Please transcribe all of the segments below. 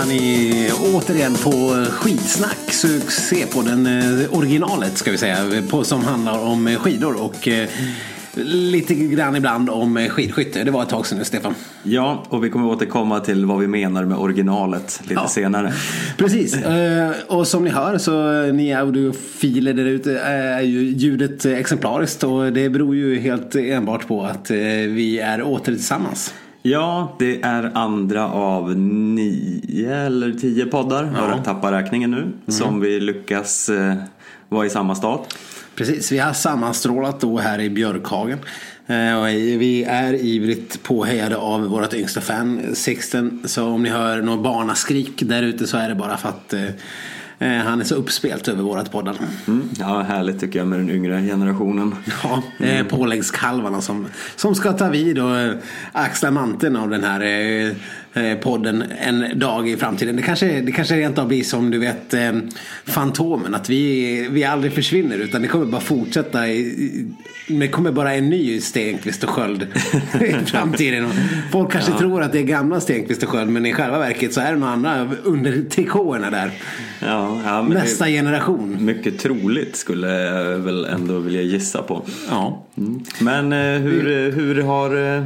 Lyssnar ni återigen på Skidsnack, succépodden, eh, originalet ska vi säga, på, som handlar om skidor och eh, lite grann ibland om skidskytte. Det var ett tag sedan nu, Stefan. Ja, och vi kommer återkomma till vad vi menar med originalet lite Ja. senare. Precis, Eh, och som ni hör så eh, ni audiofiler där ute är ju ljudet eh, exemplariskt och det beror ju helt enbart på att eh, vi är åter tillsammans. Ja, det är andra av nio eller tio poddar, jag har tappat räkningen nu, som vi lyckas eh, vara i samma stad. Precis, vi har sammanstrålat då här i Björkhagen. Eh, vi är ivrigt påhejade av vårt yngsta fan Sixten. Så om ni hör något barnaskrik där ute så är det bara för att eh, han är så uppspelt över vårat poddande. Mm, ja, härligt tycker jag med den yngre generationen. Ja, eh, påläggskalvarna som, som ska ta vid och eh, axla manteln av den här eh, eh, podden en dag i framtiden. Det kanske, det kanske rent av blir som du vet eh, Fantomen. Att vi, vi aldrig försvinner utan det kommer bara fortsätta. I, det kommer bara en ny Stenqvist och Sköld i framtiden. Folk kanske tror att det är gamla Stenqvist och Sköld men i själva verket så är det några andra under trikåerna där. Ja, ja, Nästa det generation. mycket troligt skulle jag väl ändå vilja gissa på. Ja. Mm. Men eh, hur, hur har eh,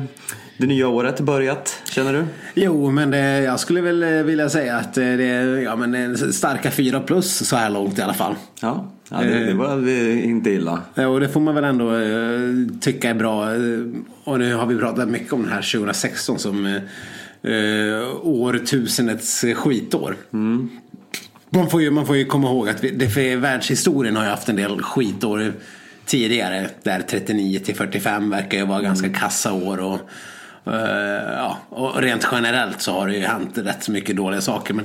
det nya året börjat, känner du? Jo, men det, jag skulle väl eh, vilja säga att eh, det är ja, men en starka fyra plus så här långt i alla fall. Ja, ja det, det var eh, inte illa. Eh, Och det får man väl ändå eh, tycka är bra. Eh, Och nu har vi pratat mycket om det här 2016 som eh, eh, årtusendets skitår. Man, får ju, man får ju komma ihåg att vi, det för världshistorien har ju haft en del skitår tidigare. Där 39 till 45 verkar ju vara ganska kassa år. Och, eh, ja, och rent generellt så har det ju hänt rätt så mycket dåliga saker. Men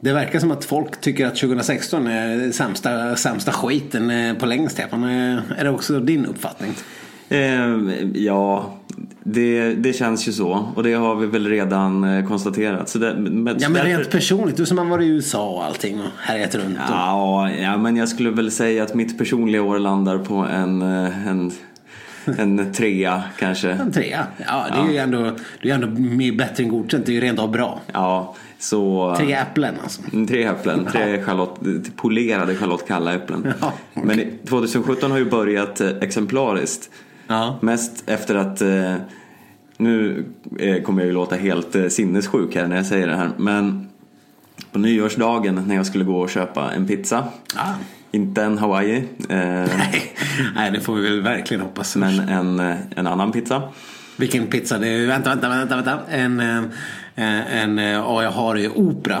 det verkar som att folk tycker att 2016 är sämsta, sämsta skiten eh, på länge Stefan. Eh, Är det också din uppfattning? Eh, ja, det, det känns ju så. Och det har vi väl redan eh, konstaterat. Så det, men, Ja men därför- rent personligt, du som har varit i USA och allting och härjat runt. Och... Ja, ja, men jag skulle väl säga att mitt personliga år landar på en, eh, en, en trea kanske. En trea. Ja, det är ju ändå, det är ändå bättre än godkänt. Det är ju rent av bra. Ja, så... Tre äpplen alltså. Mm, Tre äpplen, tre Charlotte, polerade Charlotte Kalla-äpplen. Ja, Men i- 2017 har ju börjat eh, exemplariskt. Ja. Mest efter att, eh, nu eh, kommer jag ju låta helt sinnessjuk här när jag säger det här, men på nyårsdagen när jag skulle gå och köpa en pizza, Ah. Inte en Hawaii, eh, Nej. Nej, det får vi väl verkligen hoppas. men en, eh, en annan pizza. Vilken pizza? Det är, vänta, vänta, vänta, vänta. En, eh, eh, en, ja jag har ju opera.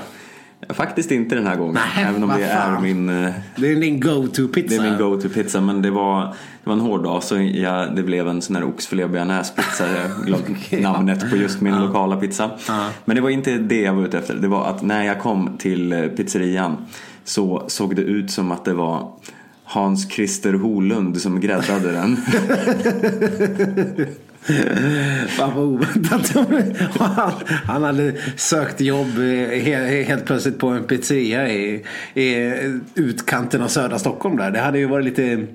Faktiskt inte den här gången, Nej, även om det är fan. min eh, Det är din go-to Det är min go-to-pizza men det var, det var en hård dag så jag, det blev en sån här oxfilé bearnaisepizza. Jag glömde namnet på just min lokala pizza. Men det var inte det jag var ute efter. Det var att när jag kom till pizzerian så såg det ut som att det var Hans Christer Holund som gräddade den. Fan vad oväntat. Han, hade sökt jobb eh, he- helt plötsligt på en pizzeria i, i utkanten av södra Stockholm där. Det hade ju varit lite,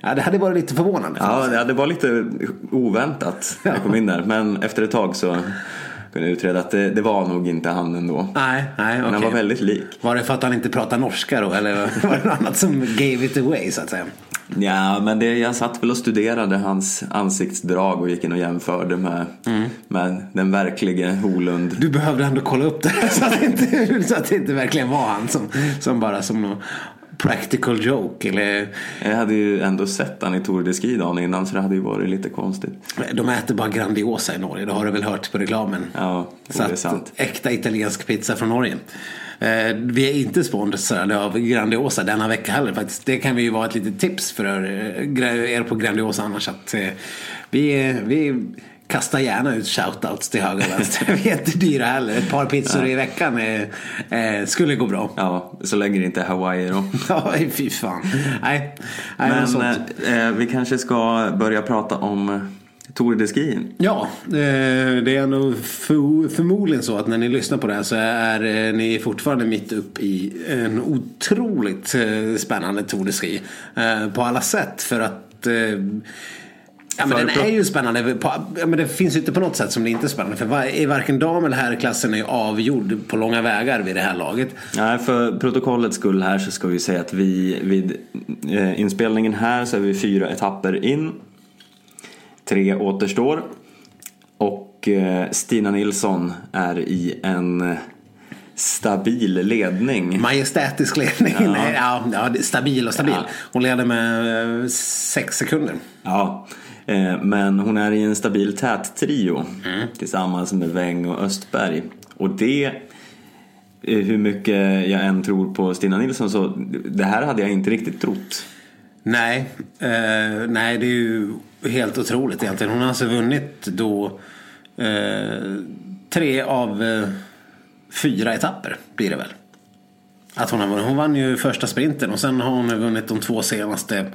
ja, det hade varit lite förvånande. Ja, det- det var lite oväntat när jag kom in där. Men efter ett tag så kunde utreda att det, det var nog inte han ändå. Nej, nej, Men han var väldigt lik. Var det för att han inte pratar norska då? Eller var det något annat som gave it away så att säga? Ja, men det, jag satt väl och studerade hans ansiktsdrag och gick in och jämförde med, med den verkliga Holund. Du behövde ändå kolla upp det så att det inte, så att det inte verkligen var han som, som bara som någon practical joke. Eller, Jag hade ju ändå sett han i Tour de Ski dagen innan så det hade ju varit lite konstigt. de äter bara Grandiosa i Norge, det har du väl hört på reklamen? Ja, Så det är att, sant. äkta italiensk pizza från Norge. Eh, vi är inte sponsrade av Grandiosa denna vecka heller faktiskt. Det kan vi ju vara ett litet tips för er, er på Grandiosa annars. Att, eh, vi, vi kastar gärna ut shoutouts till höger och vänster. Vi är inte dyra heller. Ett par pizzor i veckan eh, eh, skulle gå bra. Ja, så länge det inte är Hawaii då. Ja, fy fan. Nej, nej Men sånt. eh, vi kanske ska börja prata om eh, Tour de Ski. Ja, eh, det är nog för, förmodligen så att när ni lyssnar på det här så är eh, ni fortfarande mitt upp i en otroligt eh, spännande Tour de Ski. Eh, På alla sätt för att eh, Ja, men den är ju spännande. ja, men det finns ju inte på något sätt som det inte är spännande. För varken dam eller herrklassen är avgjord på långa vägar vid det här laget. Nej, för protokollets skull här så ska vi säga att vi vid eh, inspelningen här så är vi fyra etapper in. Tre återstår. Och eh, Stina Nilsson är i en stabil ledning. Majestätisk ledning. Ja. Nej, ja, stabil och stabil. Ja. Hon leder med eh, sex sekunder. Ja, men hon är i en stabil tät trio mm. tillsammans med Weng och Östberg. Och det, eh, hur mycket jag än tror på Stina Nilsson, så det här hade jag inte riktigt trott. Nej, eh, nej det är ju helt otroligt egentligen. Hon har alltså vunnit då eh, tre av eh, fyra etapper blir det väl. Att hon, har vunnit. hon vann ju första sprinten och sen har hon vunnit de två senaste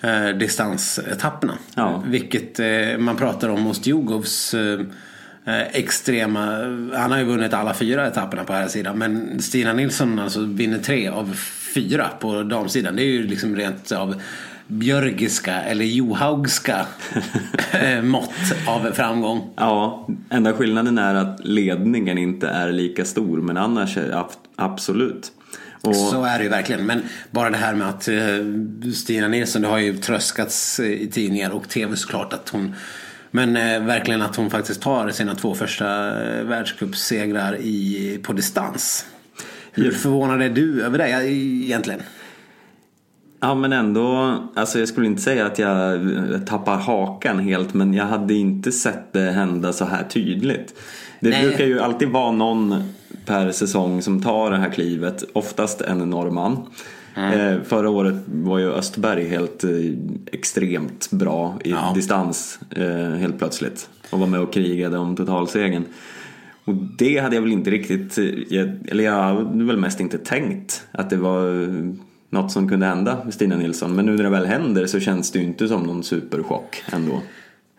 eh, distansetapperna. Ja. Vilket eh, man pratar om hos Djogovs eh, eh, extrema, han har ju vunnit alla fyra etapperna på här sidan. Men Stina Nilsson alltså vinner tre av fyra på damsidan. Det är ju liksom rent av björgiska eller johaugska eh, mått av framgång. Ja, enda skillnaden är att ledningen inte är lika stor men annars är absolut. Och... Så är det ju verkligen. Men bara det här med att uh, Stina Nilsson, det har ju tröskats i tidningar och tv såklart att hon men eh, verkligen att hon faktiskt tar sina två första eh, världscupsegrar på distans. Hur förvånad är du över det egentligen? Ja men ändå, alltså jag skulle inte säga att jag tappar hakan helt men jag hade inte sett det hända så här tydligt. Det Nej. brukar ju alltid vara någon per säsong som tar det här klivet, oftast en norrman. Mm. Eh, förra året var ju Östberg helt eh, extremt bra i ja. distans eh, helt plötsligt och var med och krigade om totalsegern. Och det hade jag väl inte riktigt, eller jag hade väl mest inte tänkt att det var något som kunde hända med Stina Nilsson. Men nu när det väl händer så känns det ju inte som någon superchock ändå.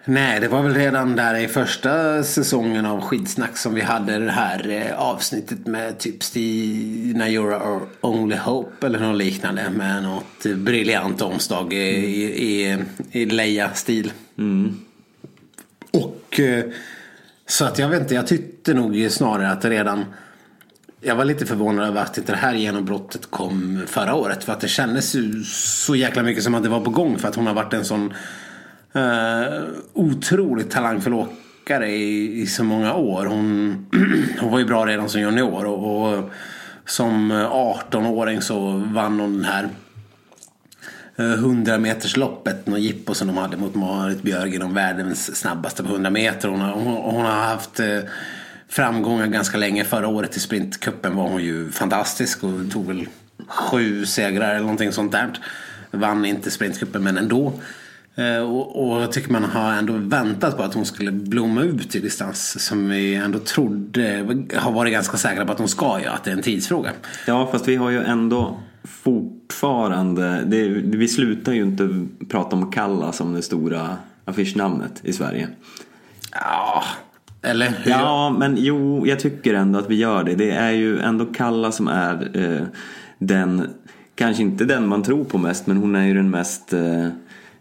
Nej, det var väl redan där i första säsongen av Skidsnack som vi hade det här eh, avsnittet med typ Stina You're Only Hope eller något liknande med något briljant omslag i, i, i Leia-stil. Mm. Och eh, så att jag vet inte, jag tyckte nog snarare att redan jag var lite förvånad över att inte det här genombrottet kom förra året. För att det kändes så jäkla mycket som att det var på gång. För att hon har varit en sån Eh, otroligt talangfull åkare i, i så många år. Hon, hon var ju bra redan som junior. Och, och som 18-åring så vann hon den här eh, 100 meters loppet jippo som de hade mot Marit Björgen om världens snabbaste på 100 meter. Hon har, hon, hon har haft eh, framgångar ganska länge. Förra året i sprintcupen var hon ju fantastisk och tog väl sju segrar eller någonting sånt där. Vann inte sprintcupen men ändå. Eh, och, och jag tycker man har ändå väntat på att hon skulle blomma ut i distans som vi ändå trodde, har varit ganska säkra på att hon ska göra, att det är en tidsfråga. Ja, fast vi har ju ändå fortfarande, det, vi slutar ju inte prata om Kalla som det stora affischnamnet i Sverige. Ja, eller hur? Ja, men jo, jag tycker ändå att vi gör det. Det är ju ändå Kalla som är eh, den, kanske inte den man tror på mest, men hon är ju den mest eh,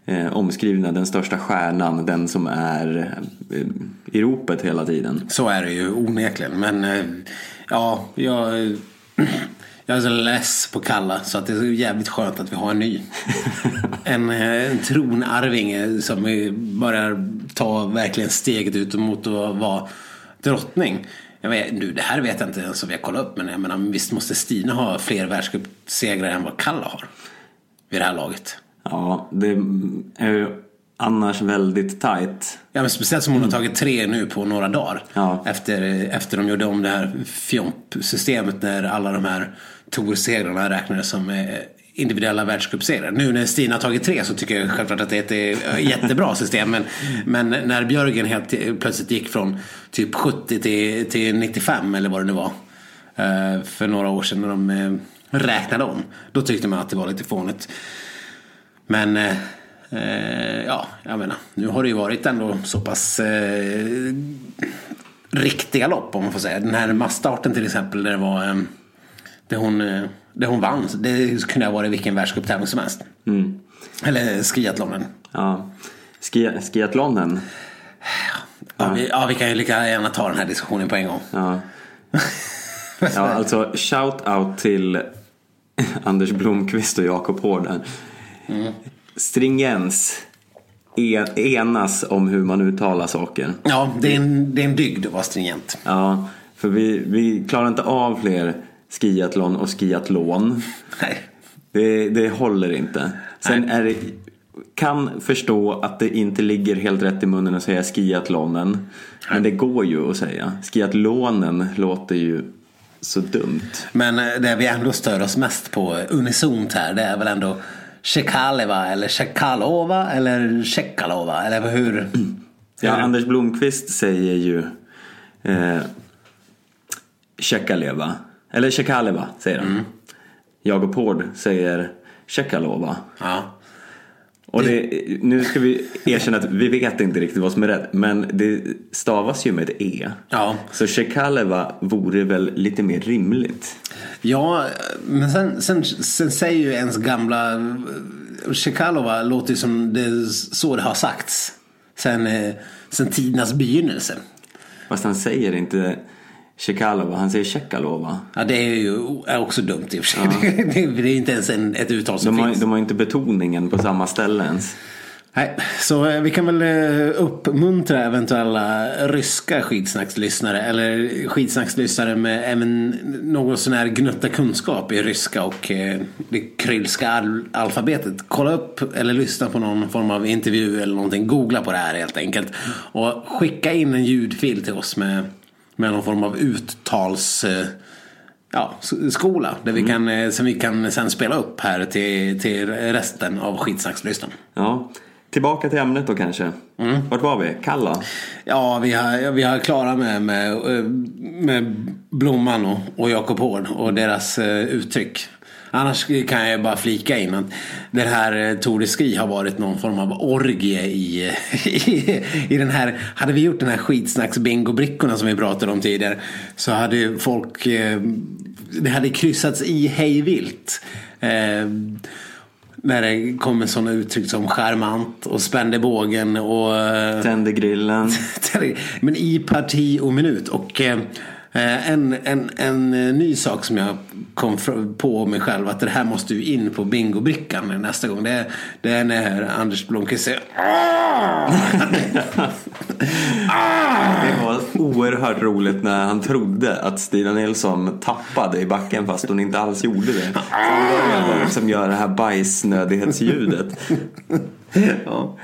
eh omskrivna, den största stjärnan, den som är eh, i ropet hela tiden. Så är det ju onekligen, men eh, ja, jag jag är så less på Kalla så att det är jävligt skönt att vi har en ny. en, en tronarvinge som börjar ta verkligen steget ut mot att vara drottning. Jag vet, nu, det här vet jag inte ens om vi har kollat upp men jag menar, visst måste Stina ha fler världscupsegrar än vad Kalla har. Vid det här laget. Ja, det är ju annars väldigt tight. Ja, men speciellt som hon har tagit tre nu på några dagar. Ja. Efter, efter de gjorde om det här Fjomp-systemet när alla de här Tour-segrarna räknades som eh, individuella världscupsegrar. Nu när Stina har tagit tre så tycker jag självklart att det är ett eh, jättebra system. Men, men när Björgen helt plötsligt gick från typ 70 till, till 95 eller vad det nu var. Eh, för några år sedan när de räknade om. Då tyckte man att det var lite fånigt. Men ja, jag menar. Nu har det ju varit ändå så pass eh, riktiga lopp om man får säga. Den här massstarten till exempel där det var det hon, eh, det hon vann. Det kunde ha varit vilken världscuptävling som helst. Mm. Eller skiathlonen. Ja. Ski, skiathlonen. Ja, vi, ja, vi kan ju lika gärna ta den här diskussionen på en gång. Ja. ja, alltså shout out till Anders Blomqvist och Jakob Hård mm. Stringens. En, enas om hur man uttalar saker. Ja, det är en, det är en dygd att vara stringent. Ja, för vi, vi klarar inte av fler skiathlon och skiathlon. Nej. Det, det håller inte. Sen Nej. är det, kan förstå att det inte ligger helt rätt i munnen att säga skiathlonen. Men det går ju att säga. Skiathlonen låter ju så dumt. Men eh, det vi ändå stör oss mest på unisont här det är väl ändå Shekaleva eller Shekalova eller Shekalova eller hur? Ja, Anders Blomqvist säger ju eh, Shekaleva. Eller Shekaleva säger han. Mm. Jakob Hård säger Shekalova. Ja. Och det, nu ska vi erkänna att vi vet inte riktigt vad som är rätt. Men det stavas ju med ett E. Ja. Så Shekaleva vore väl lite mer rimligt. Ja, men sen, sen, sen säger ju ens gamla Shekalova låter ju som det så det har sagts. Sen, eh, sen tidernas begynnelse. Fast han säger inte Shekalova, han säger Shekalova. Ja, det är ju är också dumt i och för sig. Ja. det är inte ens en, ett uttal som de har, finns. De har inte betoningen på samma ställe ens. Nej, så eh, vi kan väl eh, uppmuntra eventuella ryska skitsnackslyssnare eller skitsnackslyssnare med även någon sån här gnutta kunskap i ryska och eh, det krylska alfabetet. Kolla upp eller lyssna på någon form av intervju eller någonting. Googla på det här helt enkelt. Och skicka in en ljudfil till oss med med någon form av uttals ja, skola. Där vi mm. kan, som vi kan sen spela upp här till, till resten av skitsnackslyssnarna. Ja. Tillbaka till ämnet då kanske. Mm. Vart var vi? Kalla? Ja, vi har, vi har Klara med, med, med Blomman och, och Jakob Hård och deras uttryck. Annars kan jag bara flika in att det här Tour de Ski har varit någon form av orgie i, i, i den här. Hade vi gjort den här skitsnacks bingo-brickorna som vi pratade om tidigare så hade folk, det hade kryssats i hejvilt. När det kommer sådana uttryck som charmant och spände bågen och... Tände grillen. Men i parti och minut. Och Eh, en, en, en eh, ny sak som jag kom på mig själv att det här måste ju in på bingobrickan nästa gång. Det, det är när Anders Blomqvist säger ah! Det var oerhört roligt när han trodde att Stina Nilsson tappade i backen fast hon inte alls gjorde det. Så han började liksom göra det här bajsnödighetsljudet. ja.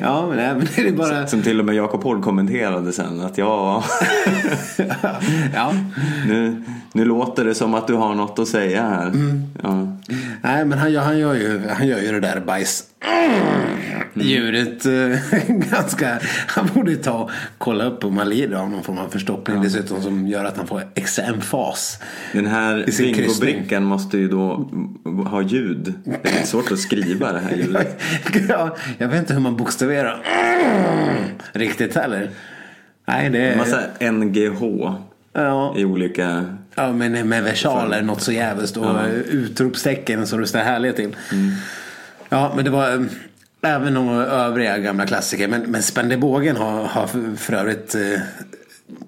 ja, men, nej, men det är bara... Som till och med Jakob Hård kommenterade sen att ja, ja. Nu, nu låter det som att du har något att säga här. Mm. Ja. Nej, men han, han, gör ju, han gör ju det där bajs mm. ljudet eh, ganska... Han borde ta och kolla upp om han lider av någon form av förstoppning ja. dessutom som gör att han får extra emfas. Den här bingobrickan måste ju då ha ljud. Det är svårt att skriva det här ljudet. ja, jag vet inte hur man bokstaverar riktigt heller. Nej, det är... Massa NGH ja. i olika... Ja, men med versaler, något så jävligt. Och ja. utropstecken så det står härligt till. Mm. Ja, men det var eh, även några övriga gamla klassiker. Men, men Spenderbågen har, har för, för övrigt eh,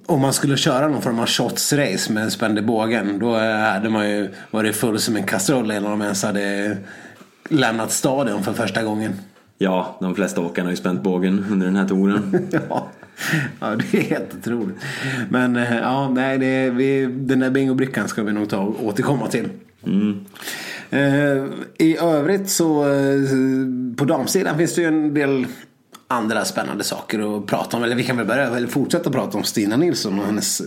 om man skulle köra någon form av shots-race med Spenderbågen då hade man ju varit full som en kastrull innan de ens hade lämnat stadion för första gången. Ja, de flesta åkarna har ju spänt bågen under den här touren. ja. ja, det är helt otroligt. Men eh, ja, nej, det, vi, den där bingobrickan ska vi nog ta och återkomma till. Mm. Eh, I övrigt så eh, på damsidan finns det ju en del andra spännande saker att prata om. Eller vi kan väl börja, eller fortsätta prata om Stina Nilsson och hennes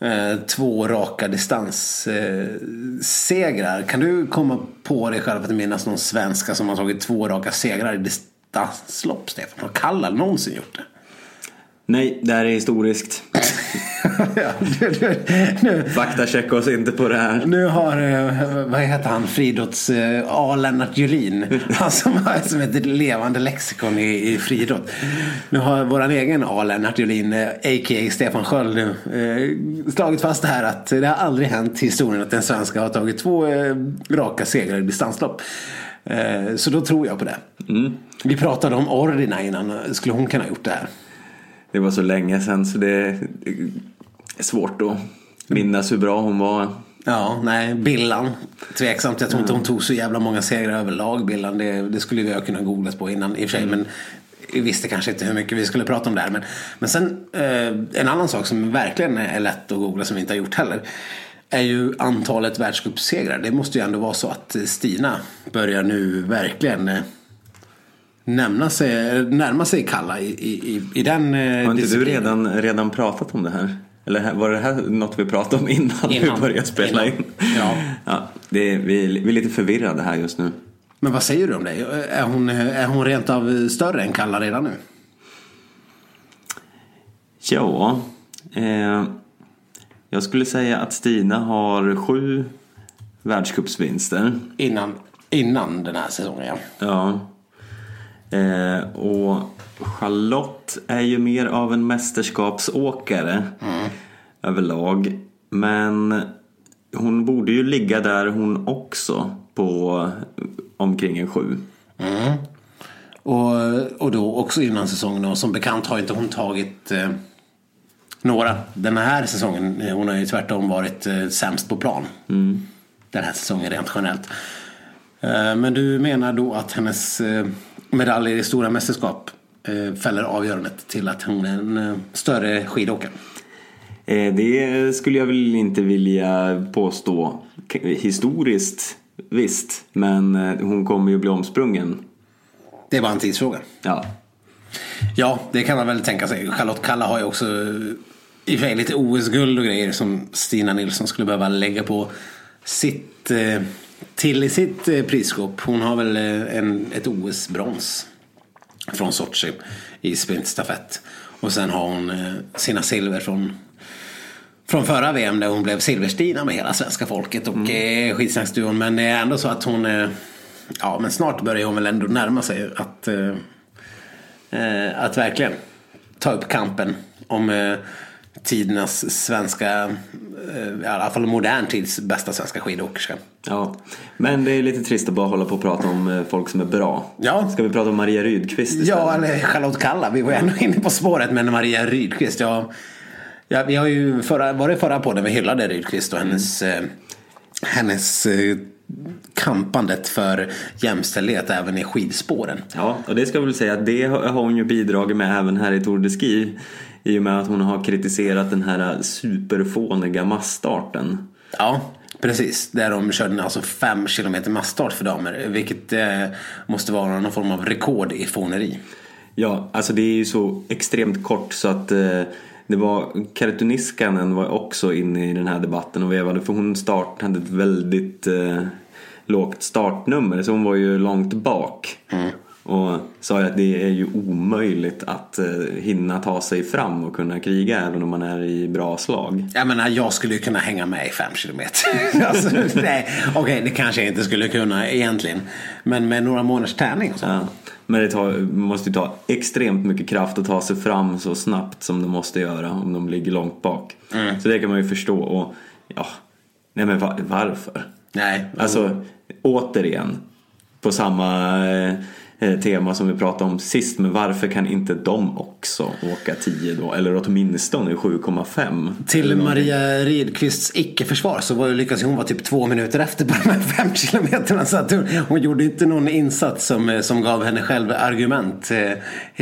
eh, två raka distanssegrar. Eh, kan du komma på dig själv att minnas någon svenska som har tagit två raka segrar i distanslopp, Stefan? Har Kallal någonsin gjort det? Nej, det här är historiskt. Faktachecka oss inte på det här. Nu har, eh, vad heter han, friidrotts eh, A. Lennart Julin. Han som har som ett levande lexikon i, i friidrott. Nu har våran egen A. Lennart Julin, a.k.a. Eh, Stefan Sköld, slagit fast det här att det har aldrig hänt i historien att en svenska har tagit två raka segrar i distanslopp. Så då tror jag på det. Mm. Vi pratade om Ordina innan. Skulle hon kunna ha gjort det här? Det var så länge sedan så det är svårt att minnas hur bra hon var. Ja, nej, Billan. Tveksamt. Jag tror inte hon tog så jävla många segrar överlag, Billan. Det, det skulle vi ha kunnat googla på innan i och för sig. Mm. Men vi visste kanske inte hur mycket vi skulle prata om det här. Men, men sen eh, en annan sak som verkligen är lätt att googla som vi inte har gjort heller. Är ju antalet världscupsegrar. Det måste ju ändå vara så att Stina börjar nu verkligen eh, nämna sig, närma sig Kalla i, i, i den eh, Har inte du redan, redan pratat om det här? Eller var det här något vi pratade om innan, innan. vi började spela innan. in? Ja. ja det är, vi, vi är lite förvirrade här just nu. Men vad säger du om det? Är hon, är hon rent av större än Kalla redan nu? Ja, eh, jag skulle säga att Stina har sju världscupsvinster. Innan, innan den här säsongen ja. Ja. Eh, och Charlotte är ju mer av en mästerskapsåkare mm. överlag. Men hon borde ju ligga där hon också på omkring en sju. Mm. Och, och då också innan säsongen och som bekant har inte hon tagit eh, några den här säsongen. Hon har ju tvärtom varit eh, sämst på plan. Mm. Den här säsongen rent generellt. Eh, men du menar då att hennes eh, medaljer i stora mästerskap eh, fäller avgörandet till att hon är en större skidåkare? Det skulle jag väl inte vilja påstå. Historiskt visst, men hon kommer ju bli omsprungen. Det är bara en tidsfråga. Ja. Ja, det kan man väl tänka sig. Charlotte Kalla har ju också i och för sig lite OS-guld och grejer som Stina Nilsson skulle behöva lägga på sitt till i sitt prisskåp. Hon har väl en, ett OS-brons från Sochi i sprintstafett. Och sen har hon eh, sina silver från från förra VM där hon blev silverstina med hela svenska folket och mm. Eh, skidsnacksduon. Men det är ändå så att hon, eh, ja men snart börjar hon väl ändå närma sig att, att verkligen ta upp kampen om tidernas svenska, eh, i alla fall modern tids bästa svenska skidåkerska. Ja, men det är lite trist att bara hålla på och prata om eh, folk som är bra. Ja. Ska vi prata om Maria Rydqvist istället? Ja, eller Charlotte Kalla. Vi var ändå inne på spåret med Maria Rydqvist. Ja, ja, vi har ju förra, var det förra podden vi hyllade Rydqvist och hennes, mm. hennes kampandet för jämställdhet även i skidspåren. Ja, och det ska jag väl säga att det har hon ju bidragit med även här i Tour de Ski. I och med att hon har kritiserat den här superfåniga massstarten. Ja, precis. Där de körde alltså fem kilometer massstart för damer. Vilket eh, måste vara någon form av rekord i fåneri. Ja, alltså det är ju så extremt kort så att eh, det var Kertuniskanen var också inne i den här debatten och vevade för hon startade ett väldigt eh, lågt startnummer så hon var ju långt bak. Mm. Och sa att det är ju omöjligt att eh, hinna ta sig fram och kunna kriga även om man är i bra slag. Jag menar, jag skulle ju kunna hänga med i fem kilometer. alltså, okej, okay, det kanske jag inte skulle kunna egentligen. Men med några månaders träning och så. Ja. Men det tar, måste ju ta extremt mycket kraft att ta sig fram så snabbt som det måste göra om de ligger långt bak. Mm. Så det kan man ju förstå. Och ja, nej men varför? Nej. Alltså, återigen, på samma Eh, tema som vi pratade om sist. Men varför kan inte de också åka 10 då? Eller åtminstone 7,5? Till Maria Rydqvists icke-försvar så var, lyckades hon vara typ två minuter efter på de här fem kilometerna. Så att hon, hon gjorde inte någon insats som, eh, som gav henne själv argument eh,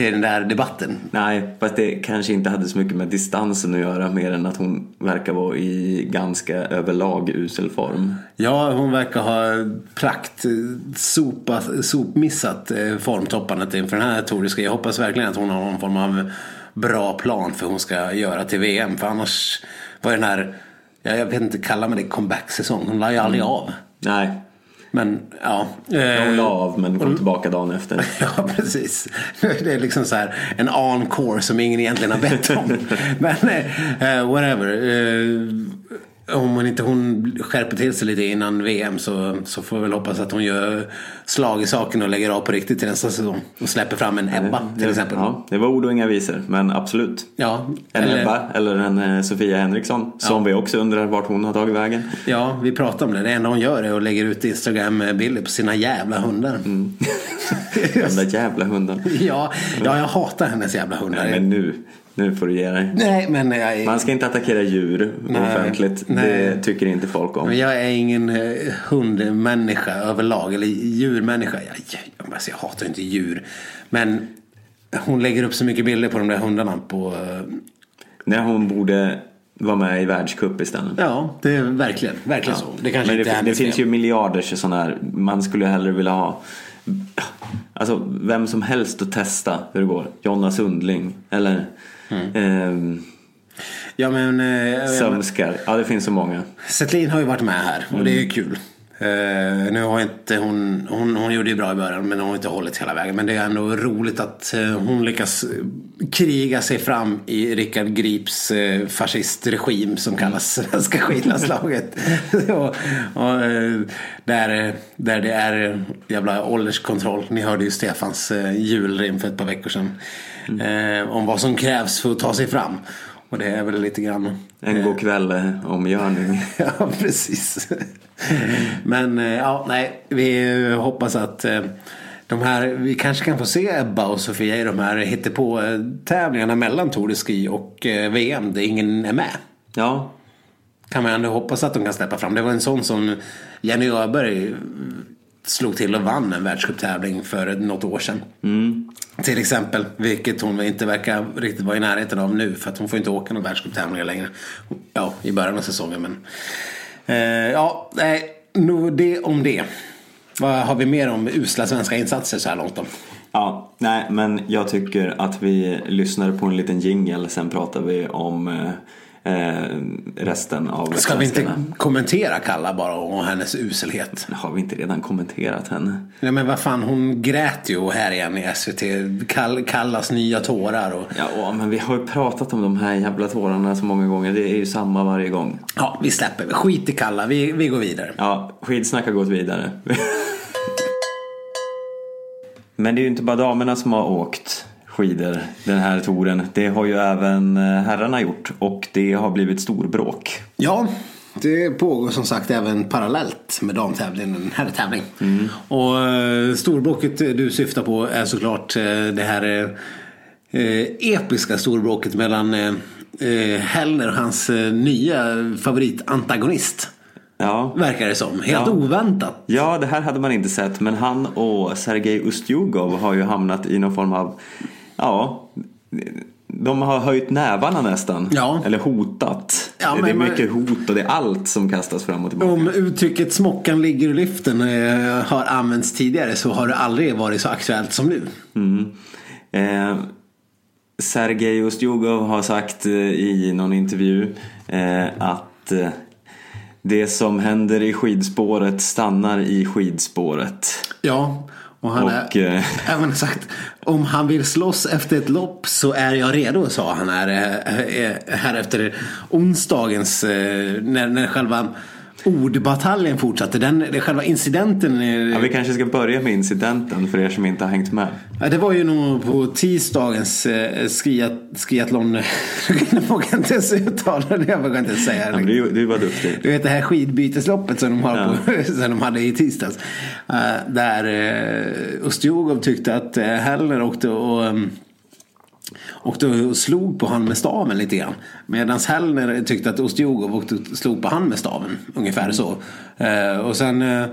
i den där debatten. Nej, fast det kanske inte hade så mycket med distansen att göra mer än att hon verkar vara i ganska överlag usel form. Ja, hon verkar ha prakt sopa, sopmissat formtoppandet inför den här Toriska. Jag hoppas verkligen att hon har någon form av bra plan för hon ska göra till VM. För annars var den här, jag vet inte, kalla mig det comeback-säsong. Hon la ju aldrig mm. av. Nej. Men ja. Hon la av men kom tillbaka dagen efter. ja precis. Det är liksom så här en encore som ingen egentligen har bett om. men uh, whatever. Uh, om inte hon skärper till sig lite innan VM så, så får vi väl hoppas att hon gör slag i saken och lägger av på riktigt till nästa säsong. Och släpper fram en Ebba till exempel. Ja, det var ord och inga visor, men absolut. Ja, En eller- Ebba eller en eh, Sofia Henriksson som vi också undrar vart hon har tagit vägen. Ja, vi pratar om det. Det enda hon gör är att lägga ut Instagram-bilder på sina jävla hundar. Mm. Den där jävla hunden. ja, ja, jag hatar hennes jävla hundar. Nej, men nu, nu får du ge dig. Nej, men jag är, Man ska inte attackera djur Nej, offentligt. nej. Det tycker inte folk om. men jag är ingen eh, hundmänniska överlag. Eller djurmänniska. Jag, jag, alltså, jag hatar inte djur. Men hon lägger upp så mycket bilder på de där hundarna på... eh, När hon borde vara med i världscup istället. Ja, det är verkligen, verkligen så. Det kanske Men det, inte är det finns ju miljarders sådana här. Man skulle hellre vilja ha Alltså vem som helst att testa hur det går. Jonna Sundling eller Mm. ehm, Ja, men... eh, Sömskar. Ja det finns så många. Setlin har ju varit med här och det är ju kul. Eh, nu har inte hon, hon, hon gjorde ju bra i början men hon har inte hållit hela vägen. Men det är ändå roligt att eh, hon lyckas eh, kriga sig fram i Rickard Grips eh, fascistregim som kallas svenska skidlandslaget. och, och, eh, där, där det är jävla ålderskontroll. Ni hörde ju Stefans eh, julrim för ett par veckor sedan. Eh, om vad som krävs för att ta sig fram. Och det är väl lite grann En god kväll eh, omgörning. Ja, precis. Men eh, ja, nej, vi eh, hoppas att eh, de här, vi kanske kan få se Ebba och Sofia i de här hittepå eh, tävlingarna mellan Tour de Ski och eh, VM där ingen är med. Ja, Kan man ändå hoppas att de kan släppa fram. Det var en sån som Jenny Öberg eh, slog till och vann en världscuptävling för något år sedan. Till exempel, vilket hon inte verkar riktigt vara i närheten av nu för att hon får inte åka någon världscuptävlingar längre. Ja, i början av säsongen men. Eh, ja, nej, nog det om det. Vad har vi mer om usla svenska insatser så här långt då? Ja, nej men jag tycker att vi lyssnar på en liten jingle sen pratar vi om eh, eh, resten av Ska vi inte kommentera Kalla bara och hennes uselhet? Har vi inte redan kommenterat henne? Nej men vad fan, hon grät ju här igen i SVT. Kall, Kallas nya tårar och... Ja, men vi har ju pratat om de här jävla tårarna så många gånger. Det är ju samma varje gång. Ja, vi släpper. Skit i Kalla, vi, vi går vidare. Ja, skidsnack har gått vidare. Men det är ju inte bara damerna som har åkt skidor den här touren. Det har ju även eh, herrarna gjort och det har blivit storbråk. Ja, det pågår som sagt även parallellt med damtävlingen, herrtävling. Och eh, storbråket du syftar på är såklart eh, det här episka storbråket mellan Hellner och hans nya favoritantagonist. Ja. Verkar det som. Helt Ja. oväntat. ja, det här hade man inte sett men han och Sergej Ustjugov har ju hamnat i någon form av, ja, de har höjt nävarna nästan. Ja. Eller hotat. Ja, det är man- mycket hot och det är allt som kastas fram och tillbaka. Om uttrycket smockan ligger i lyften eh, har använts tidigare så har det aldrig varit så aktuellt som nu. Eh, Sergej Ustjugov har sagt eh, i någon intervju eh, att eh, det som händer i skidspåret stannar i skidspåret. Ja, och han Och, eh, även sagt om han vill slåss efter ett lopp så är jag redo, sa han här, eh, eh, här efter onsdagens, eh, när, när själva ordbataljen fortsatte. Den, det, själva incidenten, eh, Ja, vi kanske ska börja med incidenten för er som inte har hängt med. ja, det var ju nog på tisdagens eh, skiathlon, jag vågar inte ens uttala det, jag vågar inte ens säga Ja, det. men du, du var duktig. Du vet det här skidbytesloppet som de, har på, som de hade i tisdags. Eh, där uh, Ustjugov tyckte att uh, Hellner åkte och, um, åkte och slog på han med staven lite grann. Medan Hellner tyckte att Ostjogov åkte och slog på han med staven. Ungefär så. Eh, och sen eh,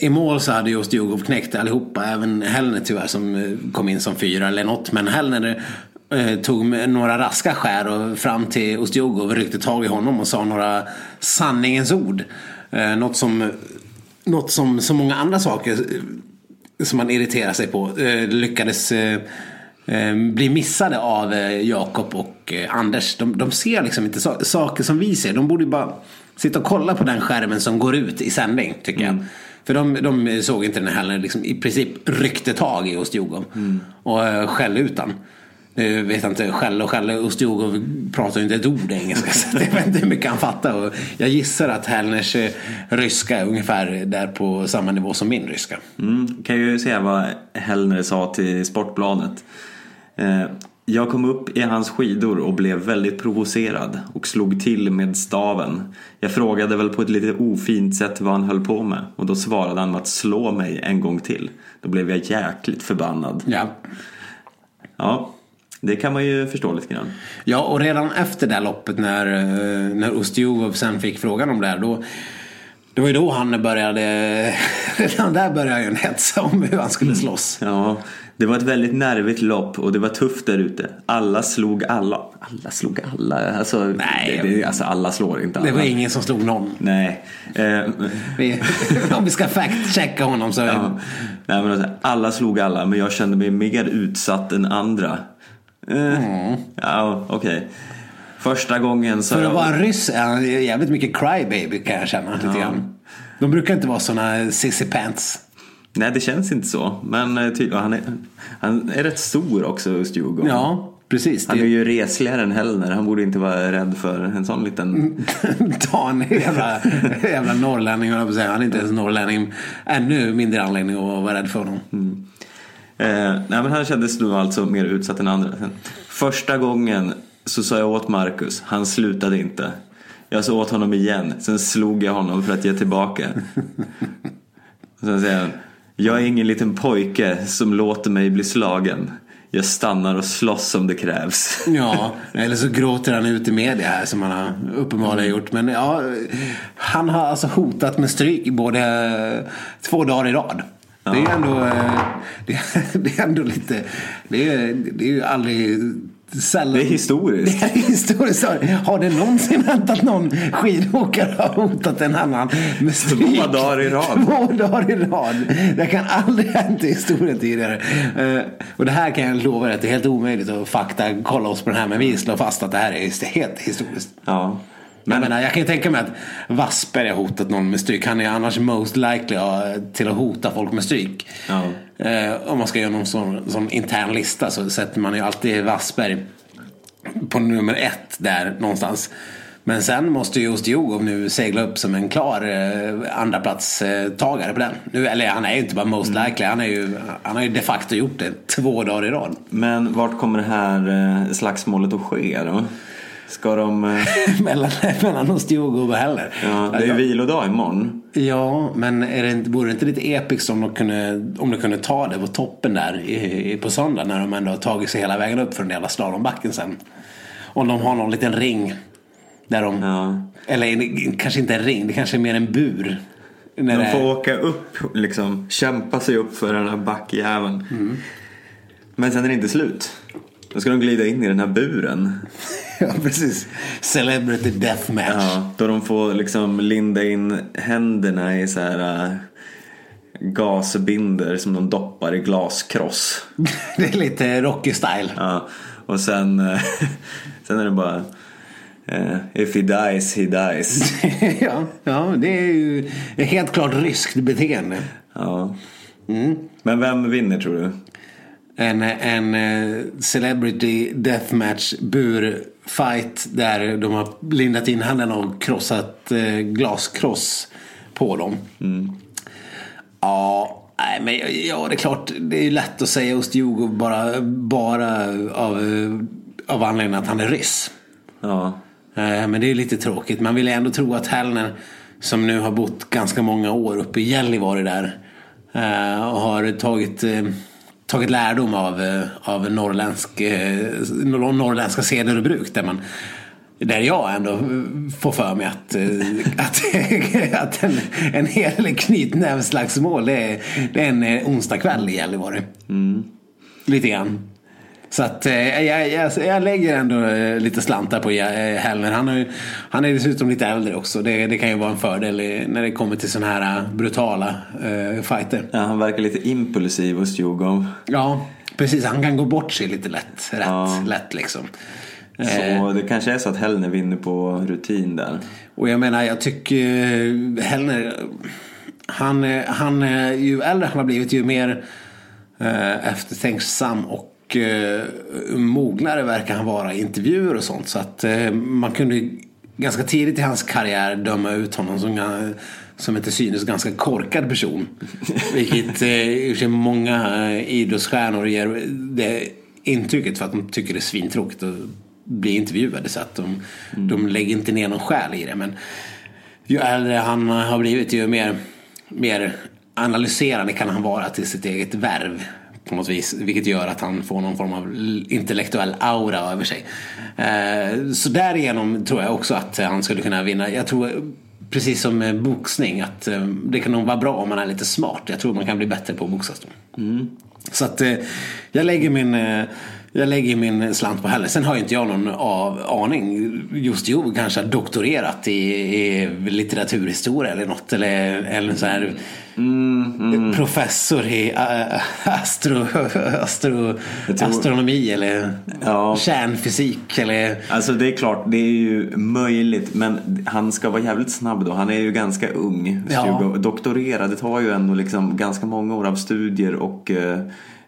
i mål så hade ju Ustjugov knäckt allihopa. Även Hellner tyvärr som eh, kom in som fyra eller något. Men Hellner eh, tog några raska skär och fram till Ostjogov ryckte tag i honom och sa några sanningens ord. Eh, något som något som så många andra saker som man irriterar sig på eh, lyckades eh, eh, bli missade av eh, Jakob och eh, Anders. De, de ser liksom inte sa- saker som vi ser. De borde ju bara sitta och kolla på den skärmen som går ut i sändning tycker jag. För de, de såg inte den heller liksom, i princip ryckte tag i Ostjogov och eh, skällde ut han. Nu vet jag inte, Skälle och Skälle Ustjugov pratar ju inte ett ord engelska så jag vet inte hur mycket han fattar. Och jag gissar att Hellners ryska är ungefär där på samma nivå som min ryska. Mm, kan ju säga vad Hellner sa till Sportbladet. Eh, jag kom upp i hans skidor och blev väldigt provocerad och slog till med staven. Jag frågade väl på ett lite ofint sätt vad han höll på med och då svarade han med att slå mig en gång till. Då blev jag jäkligt förbannad. Ja. Ja, det kan man ju förstå lite grann. Ja, och redan efter det här loppet när, eh, när Ustjugov sen fick frågan om det här då det var ju då han började, redan där började han hetsa om hur han skulle slåss. Ja, det var ett väldigt nervigt lopp och det var tufft där ute. Alla slog alla. Alla slog alla. Alltså, Nej. det, det, alltså alla slår inte alla. Det var ingen som slog någon. Nej. Eh, Vi, om vi ska fact-checka honom så... ja. Nej, men alltså, alla slog alla men jag kände mig mer utsatt än andra. Eh, Ja, okej. Första gången så... För att vara en ryss är han jävligt mycket crybaby kan jag känna lite grann. De brukar inte vara såna sissy pants. Nej, det känns inte så. Men eh, ty... han, är, han är rätt stor också, Stjugård. Ja, precis. Han är ju resligare än Hellner. Han borde inte vara rädd för en sån liten... ta en jävla, jävla norrlänning, höll jag på att säga. Han är inte ens norrlänning. Ännu mindre anledning att vara rädd för honom. Eh, nej, men han kändes nog alltså mer utsatt än andra. Första gången så sa jag åt Marcus, han slutade inte. Jag sa åt honom igen, sen slog jag honom för att ge tillbaka. Och sen säger han, jag är ingen liten pojke som låter mig bli slagen. Jag stannar och slåss om det krävs. Ja, eller så gråter han ut i media här som han har uppenbarligen gjort. Men ja, han har alltså hotat med stryk både två dagar i rad. Det är ju ändå, eh, det, det är ändå lite, det är, det är ju aldrig sällan. Det är historiskt. Det är historiskt. Har det någonsin hänt att någon skidåkare har hotat en annan med stryk? Två dagar i rad. Två dagar i rad. Det kan aldrig hänt i historien tidigare. Eh, Och det här kan jag lova dig att det är helt omöjligt att fakta kolla oss på den här. Men vi slår fast att det här är helt historiskt. Ja. Jag, menar, jag kan ju tänka mig att Wassberg har hotat någon med stryk. Han är annars most likely till att hota folk med stryk. Ja. Eh, om man ska göra någon sån, sån intern lista så sätter man ju alltid Wassberg på nummer ett där någonstans. Men sen måste ju Ostjogov nu segla upp som en klar eh, andraplatstagare på den. Nu, eller han är ju inte bara most likely, han, är ju, han har ju de facto gjort det två dagar i rad. Men vart kommer det här eh, slagsmålet att ske då? Ska de... eh, mellan, mellan Ostjogov och Heller. Ja, det är ju vilodag imorgon. Ja, men är det inte, vore det inte lite episkt om de kunde, om de kunde ta det på toppen där i, på söndag när de ändå har tagit sig hela vägen upp för den jävla slalombacken sen. Om de har någon liten ring. Där de, Ja. Eller en- kanske inte en ring, det kanske är mer en bur. När De får är, åka upp, liksom kämpa sig upp för den här backjäveln. Men sen är det inte slut. Då ska de glida in i den här buren. ja, precis. Celebrity Deathmatch. Ja, då de får liksom linda in händerna i så här äh, gasbinder som de doppar i glaskross. det är lite Rocky style. Ja, och sen, äh, sen är det bara äh, If he dies, he dies. ja, ja, det är ju helt klart ryskt beteende. Ja. Men vem vinner tror du? En, en eh, celebrity deathmatch burfight där de har lindat in händerna och krossat eh, glaskross på dem. Ja, nej, men ja, det är klart. Det är ju lätt att säga Ostjogov bara, bara av, eh, av anledningen att han är ryss. Ja, Men det är lite tråkigt. Man vill ändå tro att Hellner som nu har bott ganska många år uppe i Gällivare där och har tagit, tagit lärdom av, eh, av norrländsk, eh, nor- norrländska seder och bruk. Där, man, där jag ändå får för mig att, eh, att, att en, en hel knytnävsslagsmål det är, det är en onsdagkväll i Gällivare. Lite grann. Så att eh, jag, jag, jag lägger ändå eh, lite slantar på eh, Hellner. Han, har han är dessutom lite äldre också. Det, det kan ju vara en fördel i- när det kommer till sådana här eh, brutala eh, fighter. ja han verkar lite impulsiv hos Djurgården. Ja, precis. Han kan gå bort sig lite lätt. Rätt Ja. lätt liksom. Eh, Så det kanske är så att Hellner vinner på rutin där. Och jag menar, jag tycker eh, Hellner, han, eh, han, eh, ju äldre han har blivit ju mer eh, eftertänksam och och eh, mognare verkar han vara i intervjuer och sånt. Så att eh, man kunde ganska tidigt i hans karriär döma ut honom som, som ett till synes ganska korkad person. Vilket eh, många eh, idrottsstjärnor ger det intrycket för att de tycker det är svintråkigt att bli intervjuade. Så att de, de lägger inte ner någon själ i det. Men ju äldre han har blivit ju mer, mer analyserande kan han vara till sitt eget värv. På något vis, vilket gör att han får någon form av intellektuell aura över sig. Eh, Så därigenom tror jag också att han skulle kunna vinna. Jag tror precis som med boxning att eh, det kan nog vara bra om man är lite smart. Jag tror man kan bli bättre på att boxas då. Så att eh, jag lägger min jag lägger min slant på Helle. Sen har ju inte jag någon av, aning. Just Jo kanske har doktorerat i, i litteraturhistoria eller något. Eller, eller så här professor i äh, astro, astro, tror- astronomi eller Ja. kärnfysik. Eller, Alltså det är klart, det är ju möjligt. Men han ska vara jävligt snabb då. Han är ju ganska ung. Ja. Doktorera, det tar ju ändå liksom ganska många år av studier och eh,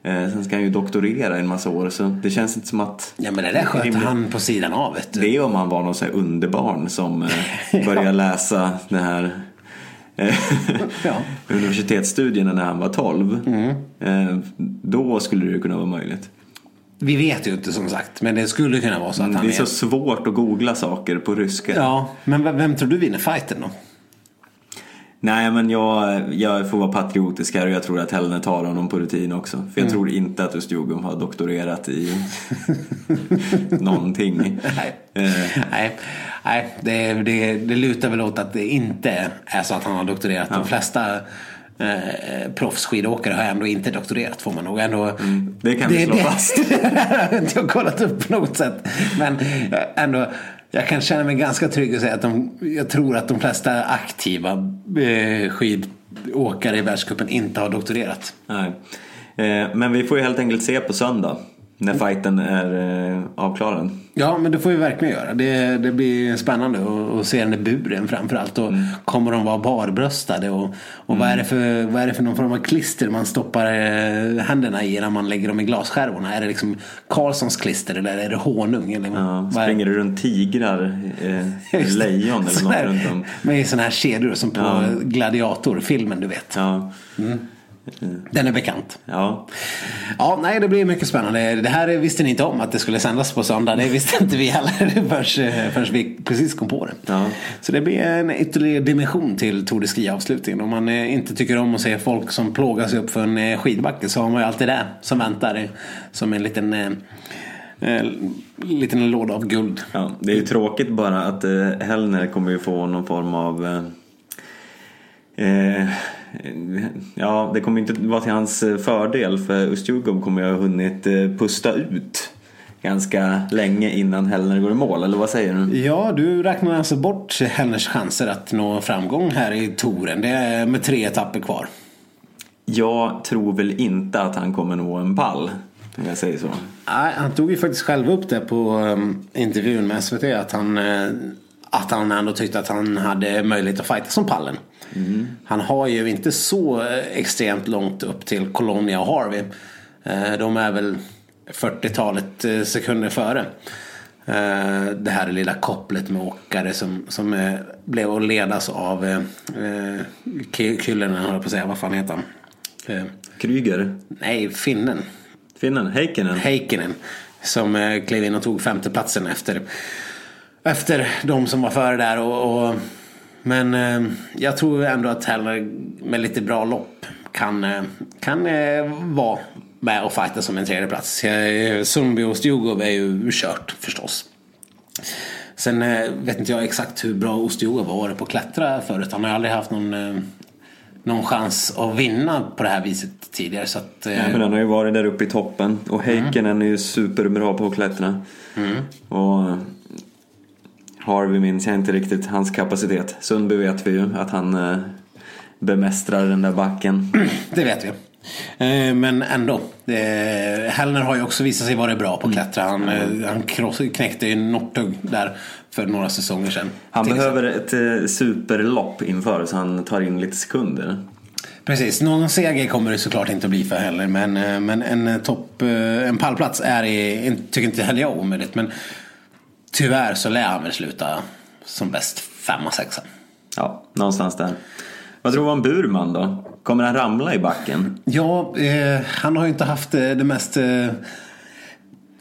sen ska han ju doktorera i en massa år. Så det känns inte som att ja men det där sköter han på sidan av. Vet du. det är om han var någon sån här underbarn som eh, började läsa det här eh, Ja. universitetsstudierna när han var 12. Eh, då skulle det kunna vara möjligt. Vi vet ju inte som sagt. Men det skulle kunna vara så att han Mm, Det är är... så svårt att googla saker på ryska. Ja, men vem tror du vinner fighten då? Nej men jag, jag får vara patriotisk här och jag tror att Hellner tar honom på rutin också. För jag tror inte att Ustjugum har doktorerat i någonting. Nej. Eh, Nej, nej det, det, det lutar väl åt att det inte är så att han har doktorerat. De flesta eh, proffsskidåkare har ändå inte doktorerat får man nog ändå. Mm, det kan vi slå fast. det har inte jag kollat upp på något sätt. Men eh, ändå, jag kan känna mig ganska trygg och säga att de, jag tror att de flesta aktiva eh, skidåkare i världscupen inte har doktorerat. nej. Eh, men vi får ju helt enkelt se på söndag. När fighten är eh, avklarad. Ja, men det får vi verkligen göra. Det, det blir spännande att, se den där buren framförallt. Och Kommer de vara barbröstade? Och, och vad, är det för, vad är det för någon form av klister man stoppar eh, händerna i när man lägger dem i glasskärvorna? Är det liksom Karlssons klister eller är det honung? Eller Ja, springer det runt tigrar, eh, lejon eller något runt om. Med sådana här kedjor som på Ja. Gladiator-filmen du vet. Ja. Den är bekant. ja. Ja, nej det blir mycket spännande. Det här visste ni inte om att det skulle sändas på söndag. Det visste inte vi heller förrän, förrän vi precis kom på det. Ja. Så det blir en ytterligare dimension till Tour de Ski-avslutningen. Om man eh, inte tycker om att se folk som plågar sig upp för en eh, skidbacke så har man ju alltid det som väntar eh, som en liten, liten låda av guld. Ja, det är ju tråkigt bara att eh, Hellner kommer ju få någon form av eh, Ja, det kommer inte vara till hans eh, fördel för Ustjugov kommer ju ha hunnit eh, pusta ut ganska länge innan Hellner går i mål, eller vad säger du? Ja, du räknar alltså bort Hellners chanser att nå framgång här i touren. Det är med tre etapper kvar. Jag tror väl inte att han kommer nå en pall, om jag säger så. Nej, han tog ju faktiskt själv upp det på um, intervjun med SVT att han, eh, att han ändå tyckte att han hade möjlighet att fighta som pallen. Han har ju inte så eh, extremt långt upp till Colonia och Harvey. Eh, de är väl 40-talet eh, sekunder före. Det här lilla kopplet med åkare som, som blev att ledas av eh, Ky- Kyllönen, höll på att säga. Vad fan heter han? Kryger, nej, finnen. finnen, Heikkinen. Heikkinen som klev in och tog femteplatsen efter, efter de som var före där. Och, och, men eh, jag tror ändå att Hellner med lite bra lopp kan, eh, kan eh, vara med och fighta som en tredje plats. Eh, Sundby och Stjugov är ju kört förstås. Sen eh, vet inte jag exakt hur bra Ostjogov har varit på att klättra förut. Han har aldrig haft någon, någon chans att vinna på det här viset tidigare. Så att, Ja, men han har ju varit där uppe i toppen och Heikkinen är ju superbra på att klättra. Och Harvey minns jag inte riktigt hans kapacitet. Sundby vet vi ju att han eh, bemästrar den där backen. Det vet vi. Eh, Men ändå. Hellner har ju också visat sig vara bra på att klättra. Han, eh, han kross, knäckte ju Northug där för några säsonger sedan. Han behöver ett eh, superlopp inför så han tar in lite sekunder. Precis, någon seger kommer det såklart inte att bli för heller. Men, men en, topp, en pallplats är i, tycker inte heller jag är omöjligt. Men tyvärr så lär han väl sluta som bäst femma, sexa. Ja, någonstans där. Vad tror du om Burman då? Kommer han ramla i backen? Ja, eh, han har ju inte haft det, det mest eh,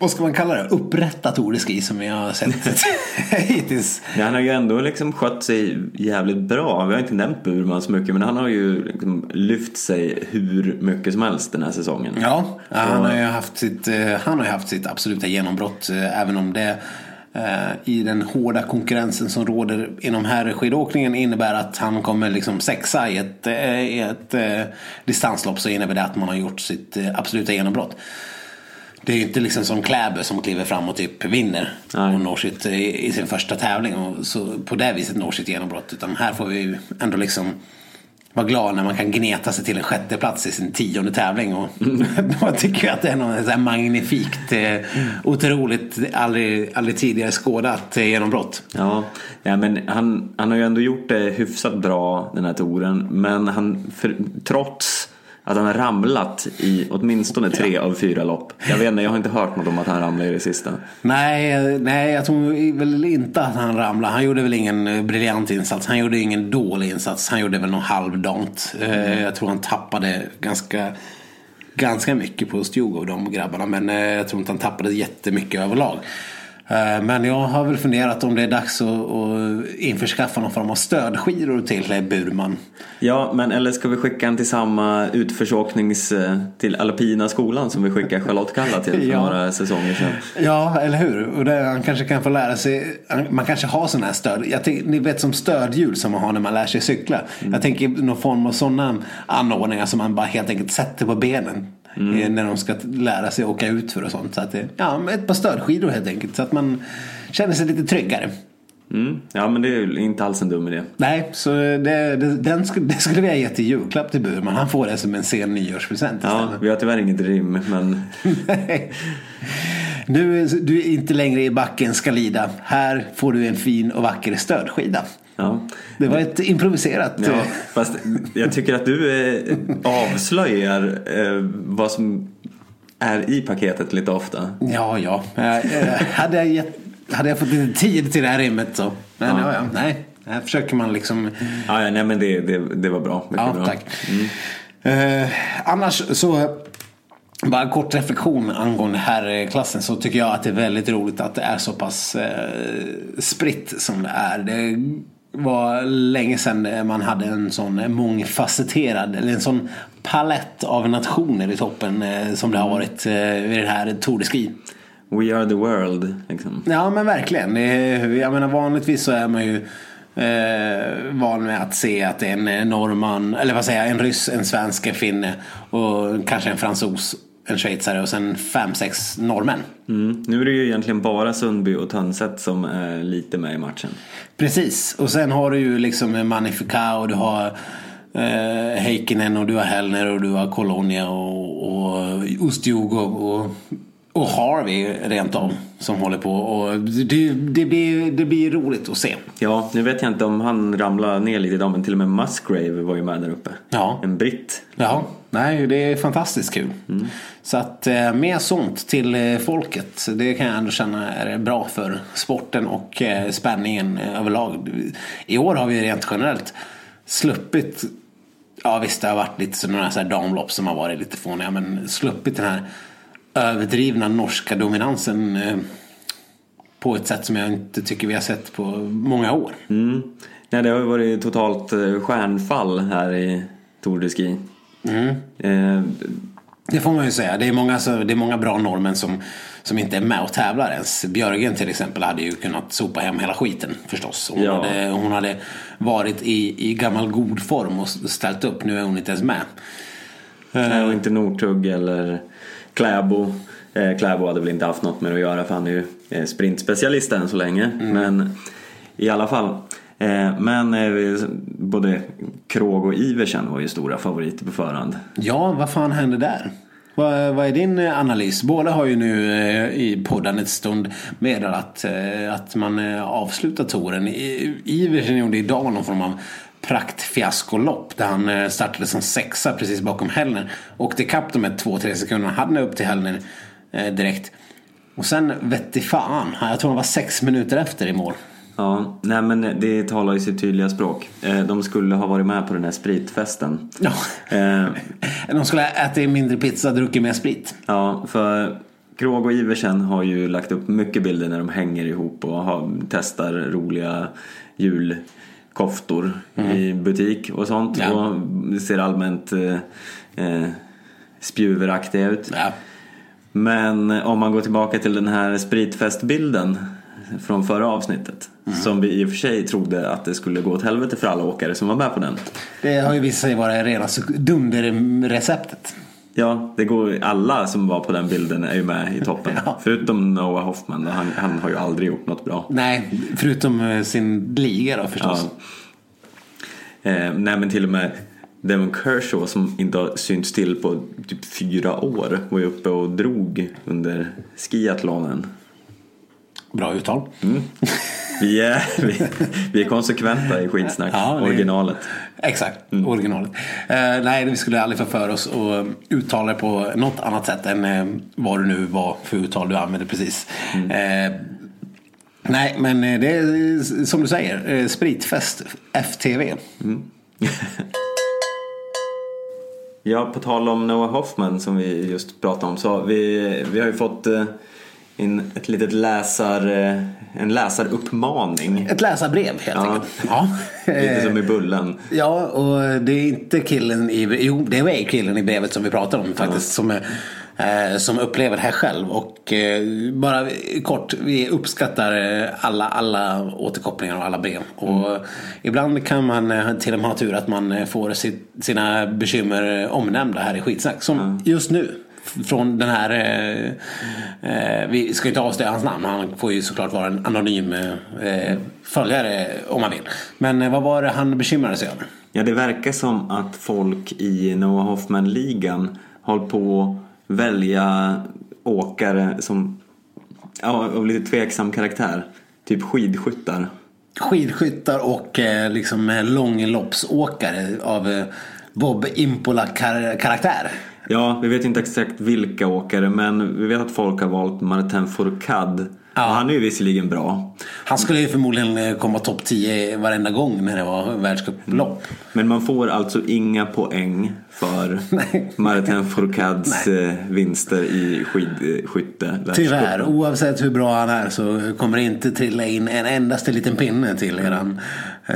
vad ska man kalla det, upprätta Tour de Ski som vi har sett hittills. Ja, han har ju ändå liksom skött sig jävligt bra. Vi har inte nämnt Burman så mycket men han har ju liksom lyft sig hur mycket som helst den här säsongen. Ja, han har ju haft sitt, eh, han har haft sitt absoluta genombrott eh, även om det eh, i den hårda konkurrensen som råder inom herrskidåkningen innebär att han kommer liksom sexa i ett, i ett distanslopp så innebär det att man har gjort sitt absoluta genombrott. Det är ju inte liksom som Kläber som kliver fram och typ vinner Nej. och når sitt, i, i, sin första tävling och så på det viset når sitt genombrott. Utan här får vi ändå liksom vara glad när man kan gneta sig till en sjätte plats i sin tionde tävling. Och då tycker jag att det är något så här magnifikt, eh, otroligt, aldrig, aldrig tidigare skådat eh, genombrott. Ja, ja men han, han har ju ändå gjort det hyfsat bra den här touren. Men han, för, trots att han har ramlat i åtminstone tre av fyra lopp. Jag vet inte, jag har inte hört något om att han ramlade i det sista. Nej, nej, jag tror väl inte att han ramlade. Han gjorde väl ingen eh, briljant insats. Han gjorde ingen dålig insats. Han gjorde väl något halvdant. Mm. Jag tror han tappade ganska, ganska mycket på Stjog och de grabbarna. Men eh, jag tror inte han tappade jättemycket överlag. Eh, men jag har väl funderat om det är dags att, införskaffa någon form av stödskidor till Burman. Ja, men eller ska vi skicka en till samma utförsåknings eh, till alpina skolan som vi skickade Charlotte Kalla till för ja. några säsonger sedan? Ja, eller hur? Och det, han kanske kan få lära sig, man kanske har sådana här stöd. Jag tänk, ni vet som stödhjul som man har när man lär sig cykla. Mm. Jag tänker någon form av sådana anordningar som man bara helt enkelt sätter på benen. Mm. När de ska lära sig åka ut för och sånt. Så att det, ja, ett par stödskidor helt enkelt. Så att man känner sig lite tryggare. Mm. Ja men det är inte alls en dum idé. Nej, så det, det, den skulle, det skulle vi ha gett i julklapp till Burman. Han får det som en sen nyårspresent Ja, vi har tyvärr inget rim men... Nu, du är inte längre i backen ska lida. Här får du en fin och vacker stödskida. Ja. Det var ett improviserat... Ja, eh, fast jag tycker att du eh, avslöjar eh, vad som är i paketet lite ofta. Ja, ja. hade, jag gett, hade jag fått lite tid till det här rimmet så. Men ja, ja, nej. Här försöker man liksom... Ja, ja nej men det, det, det var bra. Mycket ja, bra. tack. Mm. Eh, annars så... Bara en kort reflektion angående herrklassen så tycker jag att det är väldigt roligt att det är så pass eh, spritt som det är. Det var länge sedan man hade en sån mångfacetterad, eller en sån palett av nationer i toppen eh, som det har varit eh, vid det här Tour de Ski. We are the world. Liksom. Ja men verkligen. Jag menar vanligtvis så är man ju eh, van med att se att det är en norrman, eller vad säger jag, en ryss, en svensk, en finne och kanske en fransos en schweizare och sen fem, sex norrmän. Mm. Nu är det ju egentligen bara Sundby och Tönset som är lite med i matchen. Precis, och sen har du ju liksom Magnifica och du har eh, Heikkinen och du har Hellner och du har Colonia och, och Ustjug och, och, Harvey rent av som håller på. Och det, det, blir, det blir roligt att se. Ja, nu vet jag inte om han ramlar ner lite idag men till och med Musgrave var ju med där uppe. Ja. En britt. Ja, nej det är fantastiskt kul. Mm. Så att eh, mer sånt till eh, folket. Det kan jag ändå känna är bra för sporten och eh, spänningen överlag. I år har vi rent generellt sluppit Ja visst det har varit lite sådana här damlopp som har varit lite fåniga men sluppit den här överdrivna norska dominansen på ett sätt som jag inte tycker vi har sett på många år. Mm. Nej, det har varit totalt stjärnfall här i Tour de Ski. Mm. Eh, det får man ju säga. Det är många, det är många bra norrmän som, som inte är med och tävlar ens. Björgen till exempel hade ju kunnat sopa hem hela skiten förstås. Hon, ja. hade, hon hade varit i, i gammal god form och ställt upp. Nu är hon inte ens med. Nej, och inte Northug eller Kläbo. Eh, Kläbo hade väl inte haft något med det att göra för han är ju eh, sprintspecialist än så länge. Mm. Men i alla fall. Eh, men eh, både Krog och Iversen var ju stora favoriter på förhand. Ja, vad fan hände där? Vad, vad är din eh, analys? Båda har ju nu i podden ett stund meddelat att, att man avslutar touren. Iversen gjorde idag någon form av praktfiaskolopp där han startade som sexa precis bakom Hellner. Åkte ikapp de här två-tre sekunderna, hade upp till Hellner direkt. Och sen vette fan, jag tror han var sex minuter efter i mål. Ja, nej men det talar ju sitt tydliga språk. Eh, de skulle ha varit med på den här spritfesten. Ja. Eh, De skulle ha ätit mindre pizza, druckit mer sprit. Ja, för Krog och Iversen har ju lagt upp mycket bilder när de hänger ihop och har, testar roliga julkoftor i butik och sånt. Ja. Och ser allmänt eh, eh, spjuveraktiga ut. Ja. Men om man går tillbaka till den här spritfestbilden från förra avsnittet. Som vi i och för sig trodde att det skulle gå åt helvete för alla åkare som var med på den. Det har ju visat sig vara rena dunderreceptet. Ja, det går, alla som var på den bilden är ju med i toppen. Ja. Förutom Noah Hoffman, han, han har ju aldrig gjort något bra. Nej, förutom eh, sin liga då förstås. Eh, nej men till och med Devon Kershaw som inte har synts till på typ fyra år var ju uppe och drog under skiathlonen. Bra uttal. Vi är, vi, vi är konsekventa i skitsnack, Ja, originalet. Exakt, originalet. Eh, nej, vi skulle aldrig få för oss att uttala det på något annat sätt än eh, vad det nu var för uttal du använde precis. Eh, nej, men eh, det är som du säger, eh, spritfest FTV. Ja, på tal om Noah Hoffman som vi just pratade om så vi, vi har ju fått eh, in ett litet läsar, eh, en läsaruppmaning. Ett läsarbrev helt Ja. enkelt. Ja. Lite som i Bullen. Ja, och det är inte killen i... Jo, det är killen i brevet som vi pratar om faktiskt. Som, eh, som upplever det här själv. Och eh, bara kort, vi uppskattar alla, alla återkopplingar och alla brev. Och ibland kan man till och med ha tur att man får sitt, sina bekymmer omnämnda här i skitsnack. Som just nu. Från den här, eh, eh, vi ska inte avslöja hans namn, han får ju såklart vara en anonym eh, följare om man vill. Men eh, vad var det han bekymrade sig över? Ja, det verkar som att folk i Noah Hoffman-ligan håller på att välja åkare som ja, av lite tveksam karaktär. Typ skidskyttar. Skidskyttar och eh, liksom eh, långloppsåkare av eh, Bob Impola-karaktär. Ja, vi vet inte exakt vilka åkare men vi vet att folk har valt Martin Fourcade. Ja. Han är ju visserligen bra. Han skulle ju förmodligen eh, komma topp 10 varenda gång när det var världscuplopp. Men man får alltså inga poäng för. Martin Fourcades eh, vinster i skidskytte. Tyvärr, oavsett hur bra han är så kommer det inte trilla in en endaste liten pinne till, eran,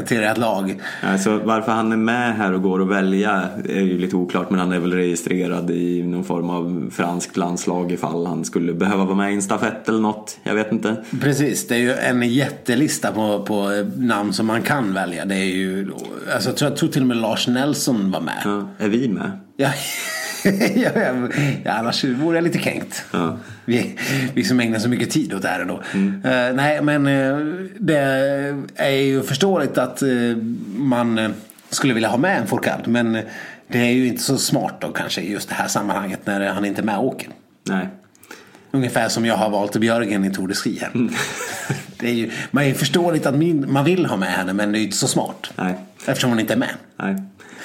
till ert lag. Alltså, varför han är med här och går att välja är ju lite oklart men han är väl registrerad i någon form av franskt landslag ifall han skulle behöva vara med i en stafett eller något. Jag vet inte. Precis, det är ju en jättelista på, på namn som man kan välja. Det är ju, alltså, jag, tror, jag tror till och med Lars Nelson var med. Ja, är vi med? Ja, ja, ja, annars vore jag lite kränkt. Ja. Vi, vi som ägnar så mycket tid åt det här ändå. Eh, nej, men eh, det är ju förståeligt att eh, man skulle vilja ha med en Fourcade. Men det är ju inte så smart då kanske i just det här sammanhanget när han inte är med och åker. Nej. Ungefär som jag har valt Björgen i Tour de Ski här. Det är ju, man är förståeligt att min, man vill ha med henne men det är ju inte så smart. Nej. Eftersom hon inte är med. Nej.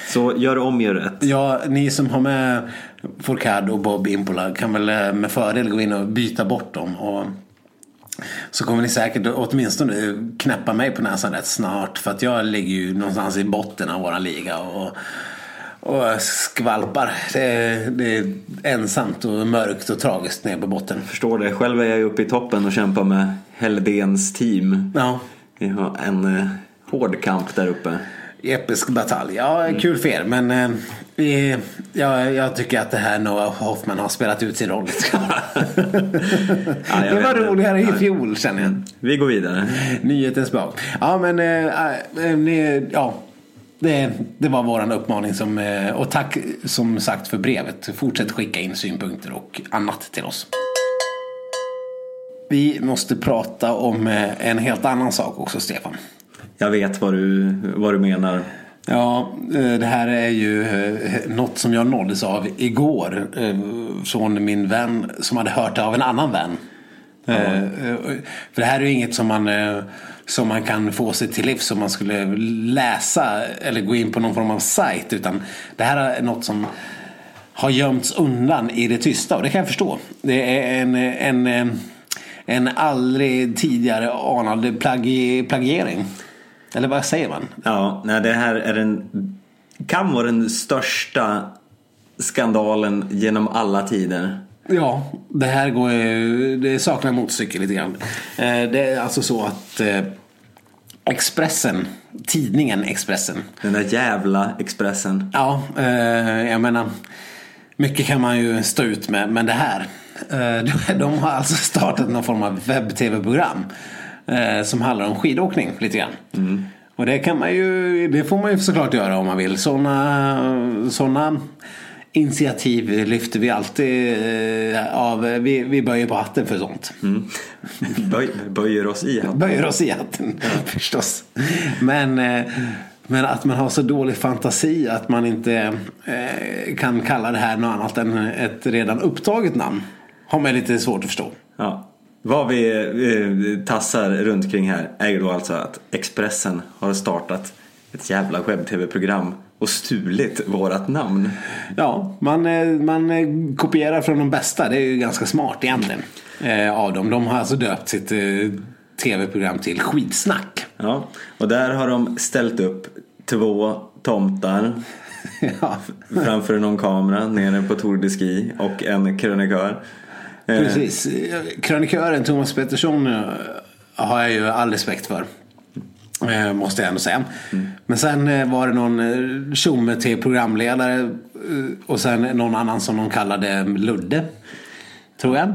Så gör om, gör rätt. Ja, ni som har med Fourcade och Bob Impola kan väl eh, med fördel gå in och byta bort dem. Och så kommer ni säkert åtminstone knäppa mig på näsan rätt snart. För att jag ligger ju någonstans i botten av våran liga. Och, och skvalpar. Det är, det är ensamt och mörkt och tragiskt nere på botten. Förstår det. Själv är jag uppe i toppen och kämpar med Helldéns team. Ja, Vi har en eh, hård kamp där uppe. Episk batalj. Ja, kul för er. Men eh, vi, ja, jag tycker att det här Noah Hoffman har spelat ut sin roll. jag det var roligare i fjol känner jag. Vi går vidare. Nyhetens bak. Ja men äh, ni, ja. Det, det var våran uppmaning som, eh, och tack som sagt för brevet. Fortsätt skicka in synpunkter och annat till oss. Vi måste prata om eh, en helt annan sak också Stefan. Jag vet vad du, vad du menar. Ja, eh, det här är ju eh, något som jag nåddes av igår. eh, Från min vän som hade hört det av en annan vän. Eh, För det här är ju inget som man, som man kan få sig till livs om man skulle läsa eller gå in på någon form av sajt. Utan det här är något som har gömts undan i det tysta och det kan jag förstå. Det är en, en, en aldrig tidigare anad plagi, plagiering. Eller vad säger man? Ja, nej, det här är en, kan vara den största skandalen genom alla tider. Ja, det här går det saknar motstycke lite grann. Eh, det är alltså så att eh, Expressen, tidningen Expressen. Den där jävla Expressen. Ja, eh, jag menar mycket kan man ju stå ut med, men det här. De har alltså startat någon form av webb-tv-program som handlar om skidåkning lite grann. Mm. Och det kan man ju, det får man ju såklart göra om man vill. Sådana såna initiativ lyfter vi alltid eh, av. Vi, vi böjer på hatten för sånt. Mm. Böj, böjer oss i hatten. Böjer oss i hatten, ja. förstås. Men, eh, men att man har så dålig fantasi att man inte eh, kan kalla det här något annat än ett redan upptaget namn. Har man lite svårt att förstå. Vad vi tassar runt kring här är ju då alltså att Expressen har startat ett jävla webb-tv-program och stulit vårat namn. Ja, man, eh, man eh, kopierar från de bästa. Det är ju ganska smart egentligen. Eh, av dem. De har alltså döpt sitt tv-program till Skitsnack. Ja, och där har de ställt upp två tomtar. ja. Framför någon kamera nere på Tour de Ski och en krönikör. Precis. Krönikören Thomas Pettersson har jag ju all respekt för. Eh, måste jag ändå säga. Mm. Men sen eh, var det någon eh, tjomme till programledare och sen någon annan som de kallade Ludde. Tror jag.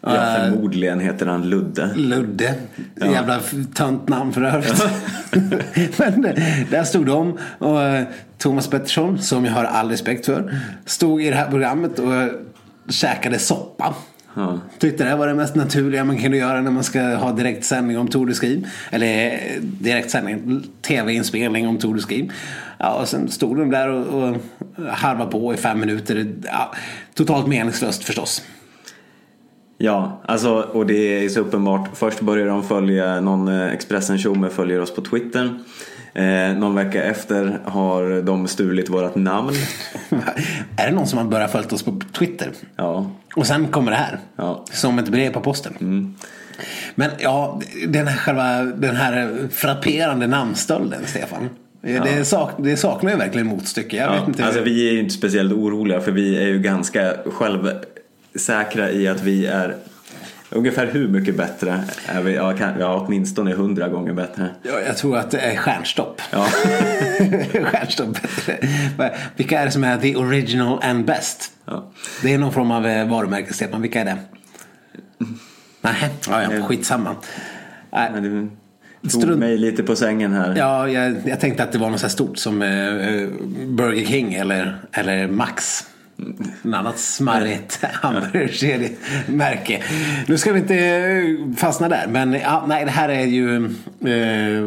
Ja, förmodligen heter han Ludde. Ludde. Ja. Jävla tönt namn för övrigt. Men där stod de och Thomas Pettersson, som jag har all respekt för, stod i det här programmet och käkade soppa. Ja. Tyckte det var det mest naturliga man kunde göra när man ska ha direktsändning om Tour de Ski. Eller eh, direktsändning, tv-inspelning om Tour de Ski. Ja, och sen stod de där och, och harvade på i fem minuter. Ja, totalt meningslöst förstås. Ja, alltså, och det är så uppenbart. Först börjar de följa någon eh, Expressen Tjomme följer oss på Twitter. Eh, någon vecka efter har de stulit vårat namn. är det någon som har börjat följa oss på Twitter? Ja. Och sen kommer det här. Ja. Som ett brev på posten. Mm. Men ja, den här, själva, den här frapperande namnstölden, Stefan. Ja. Det, sak, det saknar ju verkligen motstycke. Jag ja. vet inte alltså, vi är ju inte speciellt oroliga för vi är ju ganska självsäkra i att vi är Ungefär hur mycket bättre är vi? Ja, kan, ja åtminstone hundra gånger bättre. Ja, jag tror att det är stjärnstopp. Ja. stjärnstopp bättre. Vilka är det som är the original and best? Ja. Det är någon form av eh, varumärke, Stefan. Vilka är det? Nej, ja, ja, skitsamma. Nej. Du tog Strunt... mig lite på sängen här. Ja, jag, jag tänkte att det var något så stort som uh, Burger King eller, eller Max. En annat smarrigt hamburgerkedjemärke. Nu ska vi inte eh, fastna där. Men ja, nej, det här är ju... Eh,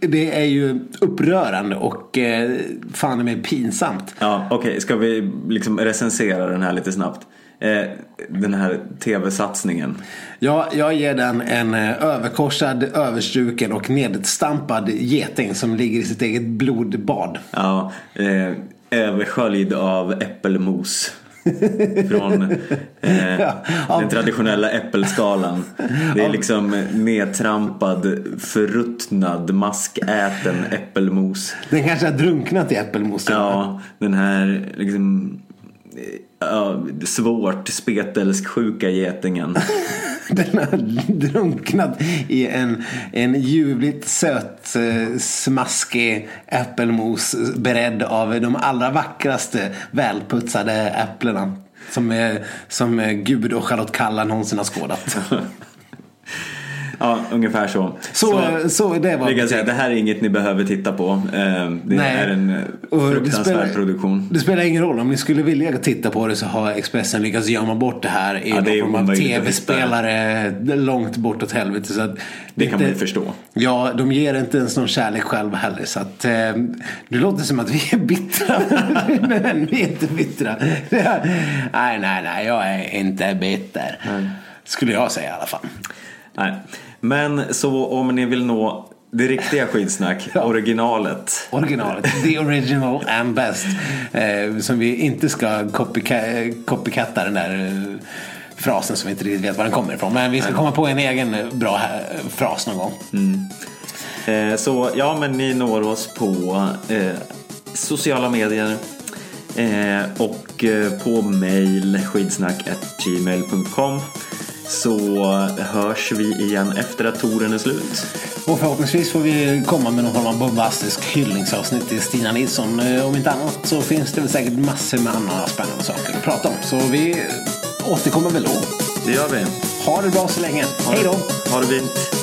det är ju upprörande och eh, fan mig pinsamt. Ja, Okej, okay. ska vi liksom recensera den här lite snabbt? Eh, den här tv-satsningen. Ja, jag ger den en eh, överkorsad, överstruken och nedstampad geting som ligger i sitt eget blodbad. Ja, eh, översköljd av äppelmos. Från eh, ja, den traditionella äppelskalan. Det är liksom nedtrampad, förruttnad, maskäten äppelmos. Den kanske har drunknat i äppelmos. Ja, den här liksom ja, svårt spetälsksjuka getingen. Den har drunknat i en, en ljuvligt söt, eh, smaskig äppelmos beredd av de allra vackraste välputsade äpplena. Som, som Gud och Charlotte Kalla någonsin har skådat. Ja, ungefär så. Så, så, så det var vi kan säga, det här är inget ni behöver titta på. Eh, det Nej. är en fruktansvärd det spelar, produktion. Det spelar ingen roll. Om ni skulle vilja titta på det så har Expressen lyckats gömma bort det här i ja, någon form av tv-spelare långt bortåt helvete. Så att det kan man ju förstå. Ja, de ger inte ens någon kärlek själva heller. Så att, eh, det låter som att vi är bittra. Men vi är inte bittra. nej, nej, nej. Jag är inte bitter. Nej. Skulle jag säga i alla fall. Nej. Men så om ni vill nå det riktiga skidsnack, ja. originalet. Originalet, the original and best. Eh, som vi inte ska copycatta den där eh, frasen som vi inte riktigt vet var den kommer ifrån. Men vi ska komma på en egen bra här, fras någon gång. Mm. Eh, så ja, men ni når oss på eh, sociala medier eh, och på mail skidsnack.gmail.com så hörs vi igen efter att touren är slut. Och förhoppningsvis får vi komma med någon form av bombastisk hyllningsavsnitt till Stina Nilsson. Eh, om inte annat så finns det väl säkert massor med andra spännande saker att prata om. Så vi återkommer väl då. Det gör vi. Ha det bra så länge. Hej då! Ha det fint.